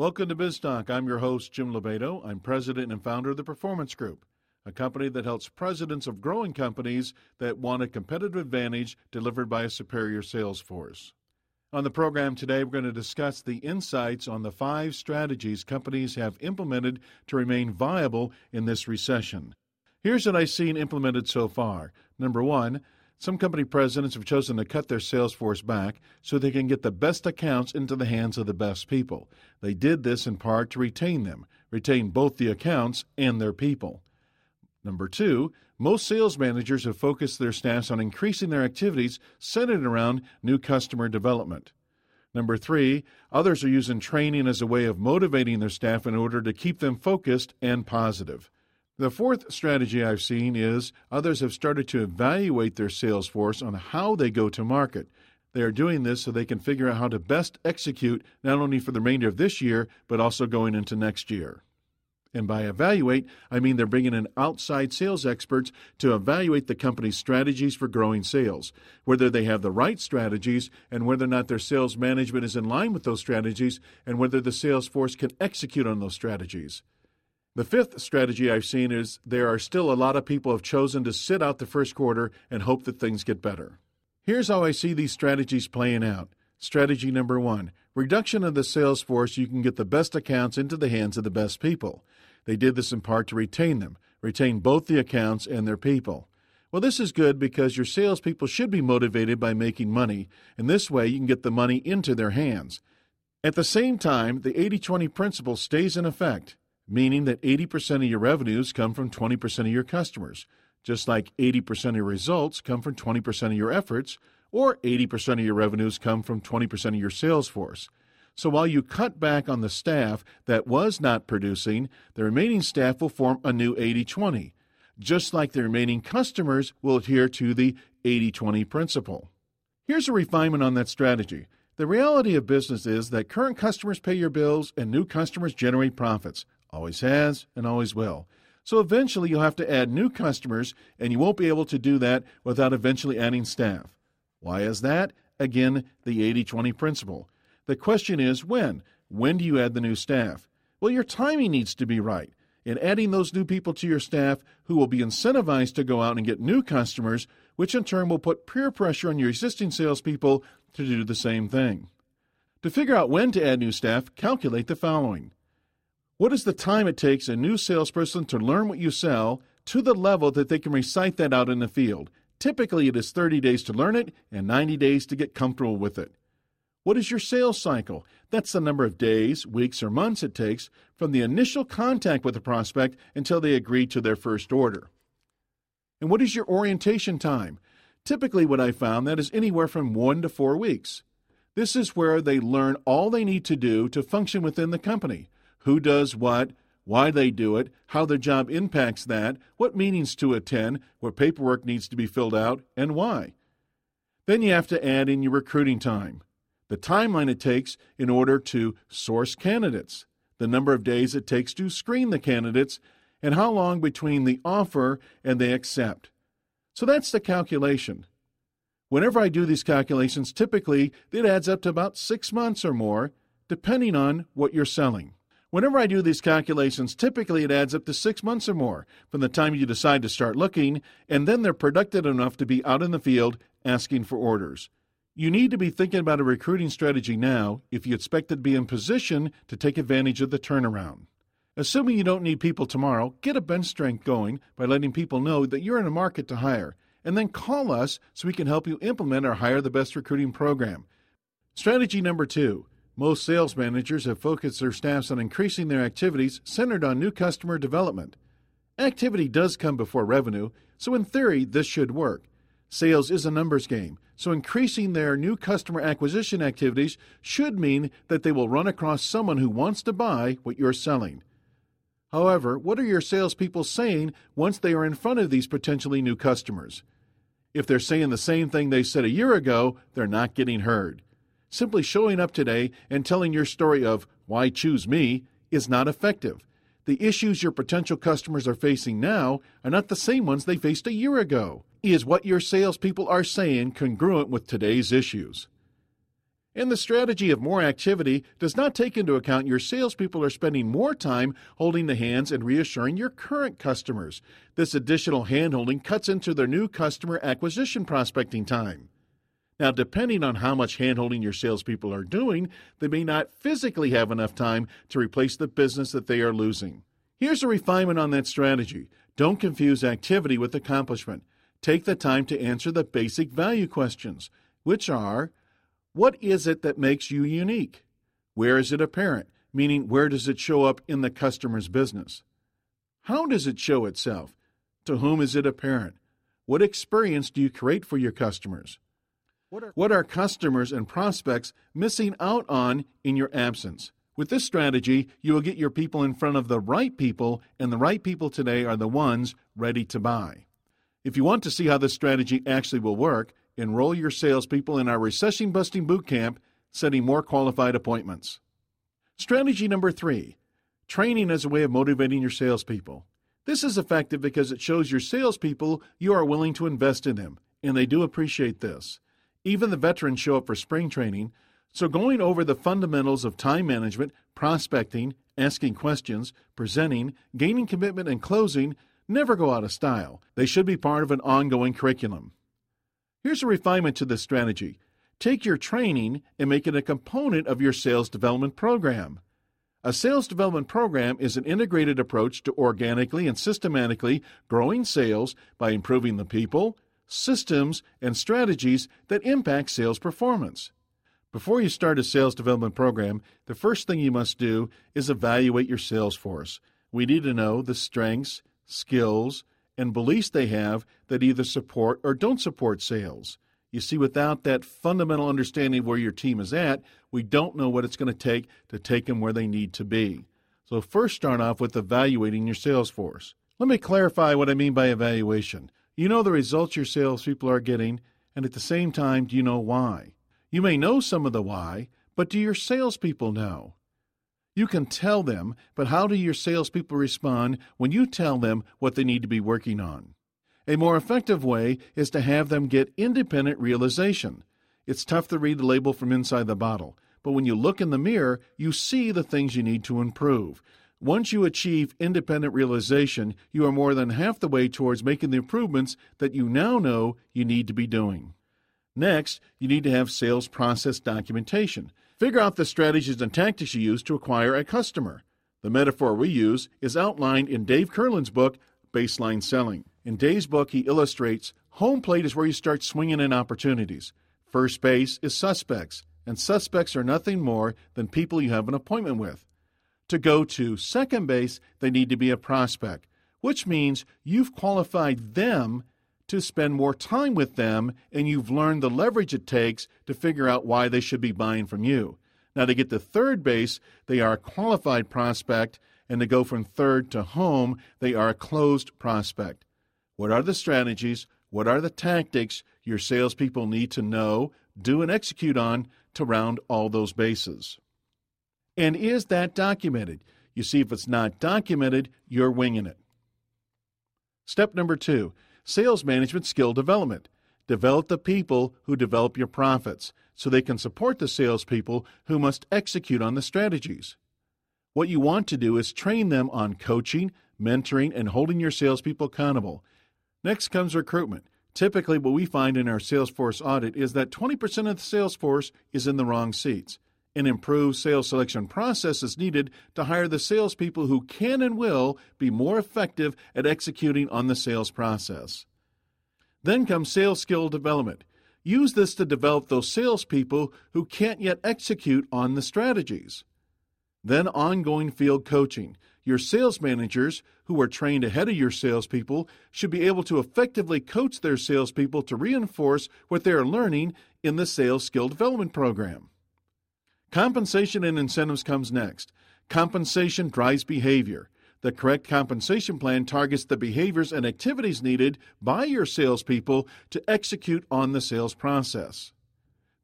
Welcome to BizTalk. I'm your host, Jim Lobato. I'm president and founder of the Performance Group, a company that helps presidents of growing companies that want a competitive advantage delivered by a superior sales force. On the program today, we're going to discuss the insights on the five strategies companies have implemented to remain viable in this recession. Here's what I've seen implemented so far. Number one, some company presidents have chosen to cut their sales force back so they can get the best accounts into the hands of the best people. They did this in part to retain them, retain both the accounts and their people. Number two, most sales managers have focused their staffs on increasing their activities centered around new customer development. Number three, others are using training as a way of motivating their staff in order to keep them focused and positive. The fourth strategy I've seen is others have started to evaluate their sales force on how they go to market. They are doing this so they can figure out how to best execute not only for the remainder of this year, but also going into next year. And by evaluate, I mean they're bringing in outside sales experts to evaluate the company's strategies for growing sales, whether they have the right strategies and whether or not their sales management is in line with those strategies and whether the sales force can execute on those strategies. The fifth strategy I've seen is there are still a lot of people have chosen to sit out the first quarter and hope that things get better. Here's how I see these strategies playing out. Strategy number one reduction of the sales force, you can get the best accounts into the hands of the best people. They did this in part to retain them, retain both the accounts and their people. Well, this is good because your salespeople should be motivated by making money, and this way you can get the money into their hands. At the same time, the 80 20 principle stays in effect meaning that 80% of your revenues come from 20% of your customers, just like 80% of your results come from 20% of your efforts, or 80% of your revenues come from 20% of your sales force. So while you cut back on the staff that was not producing, the remaining staff will form a new 80 20, just like the remaining customers will adhere to the 80 20 principle. Here's a refinement on that strategy. The reality of business is that current customers pay your bills and new customers generate profits. Always has and always will. So eventually you'll have to add new customers, and you won't be able to do that without eventually adding staff. Why is that? Again, the 80 20 principle. The question is when? When do you add the new staff? Well, your timing needs to be right. In adding those new people to your staff who will be incentivized to go out and get new customers, which in turn will put peer pressure on your existing salespeople to do the same thing. To figure out when to add new staff, calculate the following what is the time it takes a new salesperson to learn what you sell to the level that they can recite that out in the field? Typically, it is 30 days to learn it and 90 days to get comfortable with it. What is your sales cycle? That's the number of days, weeks, or months it takes from the initial contact with the prospect until they agree to their first order. And what is your orientation time? Typically, what I found that is anywhere from one to four weeks. This is where they learn all they need to do to function within the company who does what, why they do it, how their job impacts that, what meetings to attend, what paperwork needs to be filled out, and why. Then you have to add in your recruiting time, the timeline it takes in order to source candidates, the number of days it takes to screen the candidates, and how long between the offer and they accept. So that's the calculation. Whenever I do these calculations, typically it adds up to about six months or more, depending on what you're selling. Whenever I do these calculations, typically it adds up to six months or more from the time you decide to start looking, and then they're productive enough to be out in the field asking for orders. You need to be thinking about a recruiting strategy now if you expect to be in position to take advantage of the turnaround. Assuming you don't need people tomorrow, get a bench strength going by letting people know that you're in a market to hire, and then call us so we can help you implement our Hire the Best recruiting program. Strategy number two most sales managers have focused their staffs on increasing their activities centered on new customer development. Activity does come before revenue, so in theory, this should work. Sales is a numbers game, so increasing their new customer acquisition activities should mean that they will run across someone who wants to buy what you're selling. However, what are your salespeople saying once they are in front of these potentially new customers? If they're saying the same thing they said a year ago, they're not getting heard. Simply showing up today and telling your story of why choose me is not effective. The issues your potential customers are facing now are not the same ones they faced a year ago. Is what your salespeople are saying congruent with today's issues? And the strategy of more activity does not take into account your salespeople are spending more time holding the hands and reassuring your current customers. This additional handholding cuts into their new customer acquisition prospecting time. Now, depending on how much handholding your salespeople are doing, they may not physically have enough time to replace the business that they are losing. Here's a refinement on that strategy don't confuse activity with accomplishment. Take the time to answer the basic value questions, which are What is it that makes you unique? Where is it apparent? Meaning, where does it show up in the customer's business? How does it show itself? To whom is it apparent? What experience do you create for your customers? What are, customers and prospects missing out on in your absence? With this strategy, you will get your people in front of the right people, and the right people today are the ones ready to buy. If you want to see how this strategy actually will work, enroll your salespeople in our recession busting boot camp, setting more qualified appointments. Strategy number three training as a way of motivating your salespeople. This is effective because it shows your salespeople you are willing to invest in them, and they do appreciate this. Even the veterans show up for spring training, so going over the fundamentals of time management, prospecting, asking questions, presenting, gaining commitment, and closing never go out of style. They should be part of an ongoing curriculum. Here's a refinement to this strategy take your training and make it a component of your sales development program. A sales development program is an integrated approach to organically and systematically growing sales by improving the people, systems, and strategies that impact sales performance. Before you start a sales development program, the first thing you must do is evaluate your sales force. We need to know the strengths, skills, and beliefs they have that either support or don't support sales. You see, without that fundamental understanding of where your team is at, we don't know what it's going to take to take them where they need to be. So, first start off with evaluating your sales force. Let me clarify what I mean by evaluation. You know the results your salespeople are getting, and at the same time, do you know why? You may know some of the why, but do your salespeople know? You can tell them, but how do your salespeople respond when you tell them what they need to be working on? A more effective way is to have them get independent realization. It's tough to read the label from inside the bottle, but when you look in the mirror, you see the things you need to improve. Once you achieve independent realization, you are more than half the way towards making the improvements that you now know you need to be doing. Next, you need to have sales process documentation. Figure out the strategies and tactics you use to acquire a customer. The metaphor we use is outlined in Dave Kurlan's book, Baseline Selling. In Dave's book, he illustrates home plate is where you start swinging in opportunities. First base is suspects, and suspects are nothing more than people you have an appointment with. To go to second base, they need to be a prospect, which means you've qualified them to spend more time with them and you've learned the leverage it takes to figure out why they should be buying from you. Now, to get to third base, they are a qualified prospect, and to go from third to home, they are a closed prospect. What are the strategies? What are the tactics your salespeople need to know, do, and execute on to round all those bases? And is that documented? You see, if it's not documented, you're winging it. Step number two sales management skill development. Develop the people who develop your profits so they can support the salespeople who must execute on the strategies. What you want to do is train them on coaching, mentoring, and holding your salespeople accountable. Next comes recruitment. Typically, what we find in our Salesforce audit is that 20% of the sales force is in the wrong seats. An improved sales selection process is needed to hire the salespeople who can and will be more effective at executing on the sales process. Then comes sales skill development. Use this to develop those salespeople who can't yet execute on the strategies. Then ongoing field coaching. Your sales managers, who are trained ahead of your salespeople, should be able to effectively coach their salespeople to reinforce what they are learning in the sales skill development program. Compensation and incentives comes next. Compensation drives behavior. The correct compensation plan targets the behaviors and activities needed by your salespeople to execute on the sales process.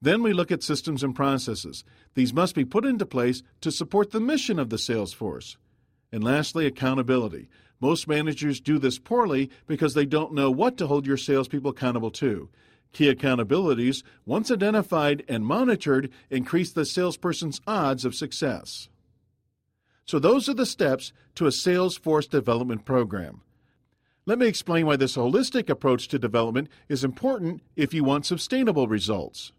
Then we look at systems and processes. These must be put into place to support the mission of the sales force. And lastly, accountability. Most managers do this poorly because they don't know what to hold your salespeople accountable to. Key accountabilities, once identified and monitored, increase the salesperson's odds of success. So, those are the steps to a sales force development program. Let me explain why this holistic approach to development is important if you want sustainable results.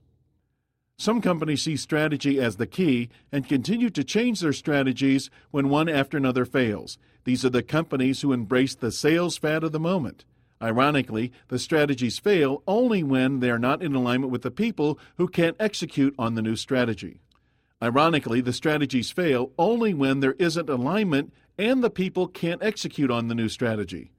Some companies see strategy as the key and continue to change their strategies when one after another fails. These are the companies who embrace the sales fad of the moment. Ironically, the strategies fail only when they are not in alignment with the people who can't execute on the new strategy. Ironically, the strategies fail only when there isn't alignment and the people can't execute on the new strategy.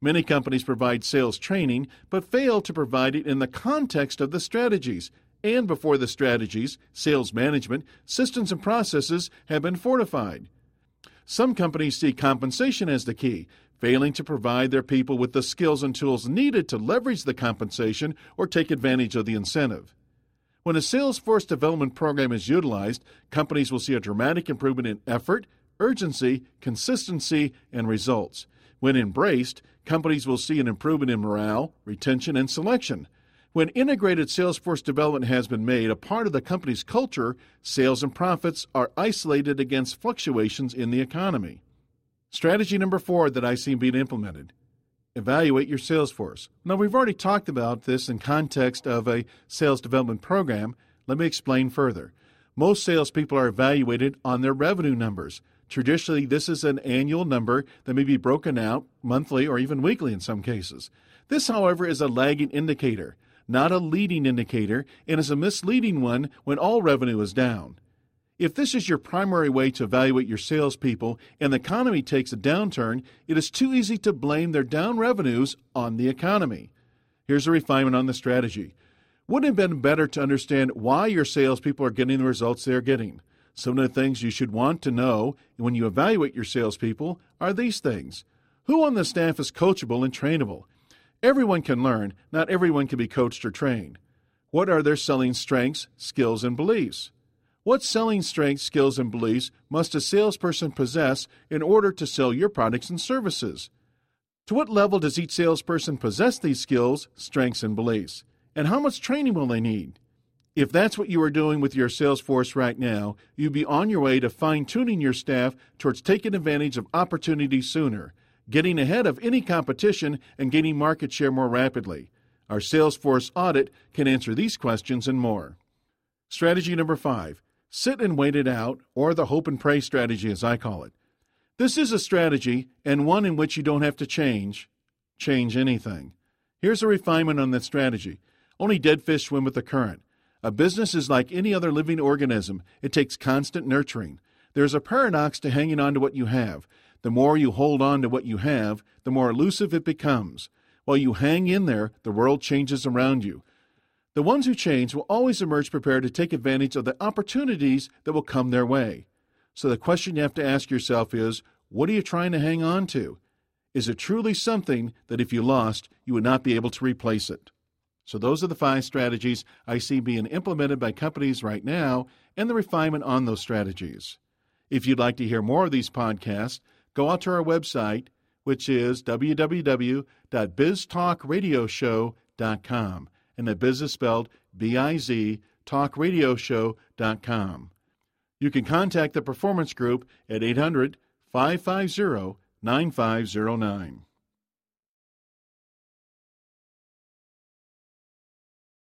Many companies provide sales training, but fail to provide it in the context of the strategies and before the strategies, sales management, systems, and processes have been fortified. Some companies see compensation as the key, failing to provide their people with the skills and tools needed to leverage the compensation or take advantage of the incentive. When a Salesforce development program is utilized, companies will see a dramatic improvement in effort, urgency, consistency, and results. When embraced, companies will see an improvement in morale, retention, and selection. When integrated Salesforce development has been made a part of the company's culture, sales and profits are isolated against fluctuations in the economy. Strategy number four that I see being implemented evaluate your sales force. Now, we've already talked about this in context of a sales development program. Let me explain further. Most salespeople are evaluated on their revenue numbers. Traditionally, this is an annual number that may be broken out monthly or even weekly in some cases. This, however, is a lagging indicator not a leading indicator, and is a misleading one when all revenue is down. If this is your primary way to evaluate your salespeople and the economy takes a downturn, it is too easy to blame their down revenues on the economy. Here's a refinement on the strategy. Wouldn't it have been better to understand why your salespeople are getting the results they are getting? Some of the things you should want to know when you evaluate your salespeople are these things. Who on the staff is coachable and trainable? Everyone can learn, not everyone can be coached or trained. What are their selling strengths, skills, and beliefs? What selling strengths, skills, and beliefs must a salesperson possess in order to sell your products and services? To what level does each salesperson possess these skills, strengths, and beliefs? And how much training will they need? If that's what you are doing with your sales force right now, you'd be on your way to fine tuning your staff towards taking advantage of opportunities sooner getting ahead of any competition and gaining market share more rapidly. Our Salesforce audit can answer these questions and more. Strategy number five sit and wait it out, or the hope and pray strategy, as I call it. This is a strategy and one in which you don't have to change, change anything. Here's a refinement on that strategy. Only dead fish swim with the current. A business is like any other living organism, it takes constant nurturing. There's a paradox to hanging on to what you have. The more you hold on to what you have, the more elusive it becomes. While you hang in there, the world changes around you. The ones who change will always emerge prepared to take advantage of the opportunities that will come their way. So the question you have to ask yourself is what are you trying to hang on to? Is it truly something that if you lost, you would not be able to replace it? So, those are the five strategies I see being implemented by companies right now and the refinement on those strategies. If you'd like to hear more of these podcasts, go out to our website, which is www.biztalkradioshow.com. And the is spelled B I Z, talkradioshow.com. You can contact the Performance Group at 800 550 9509.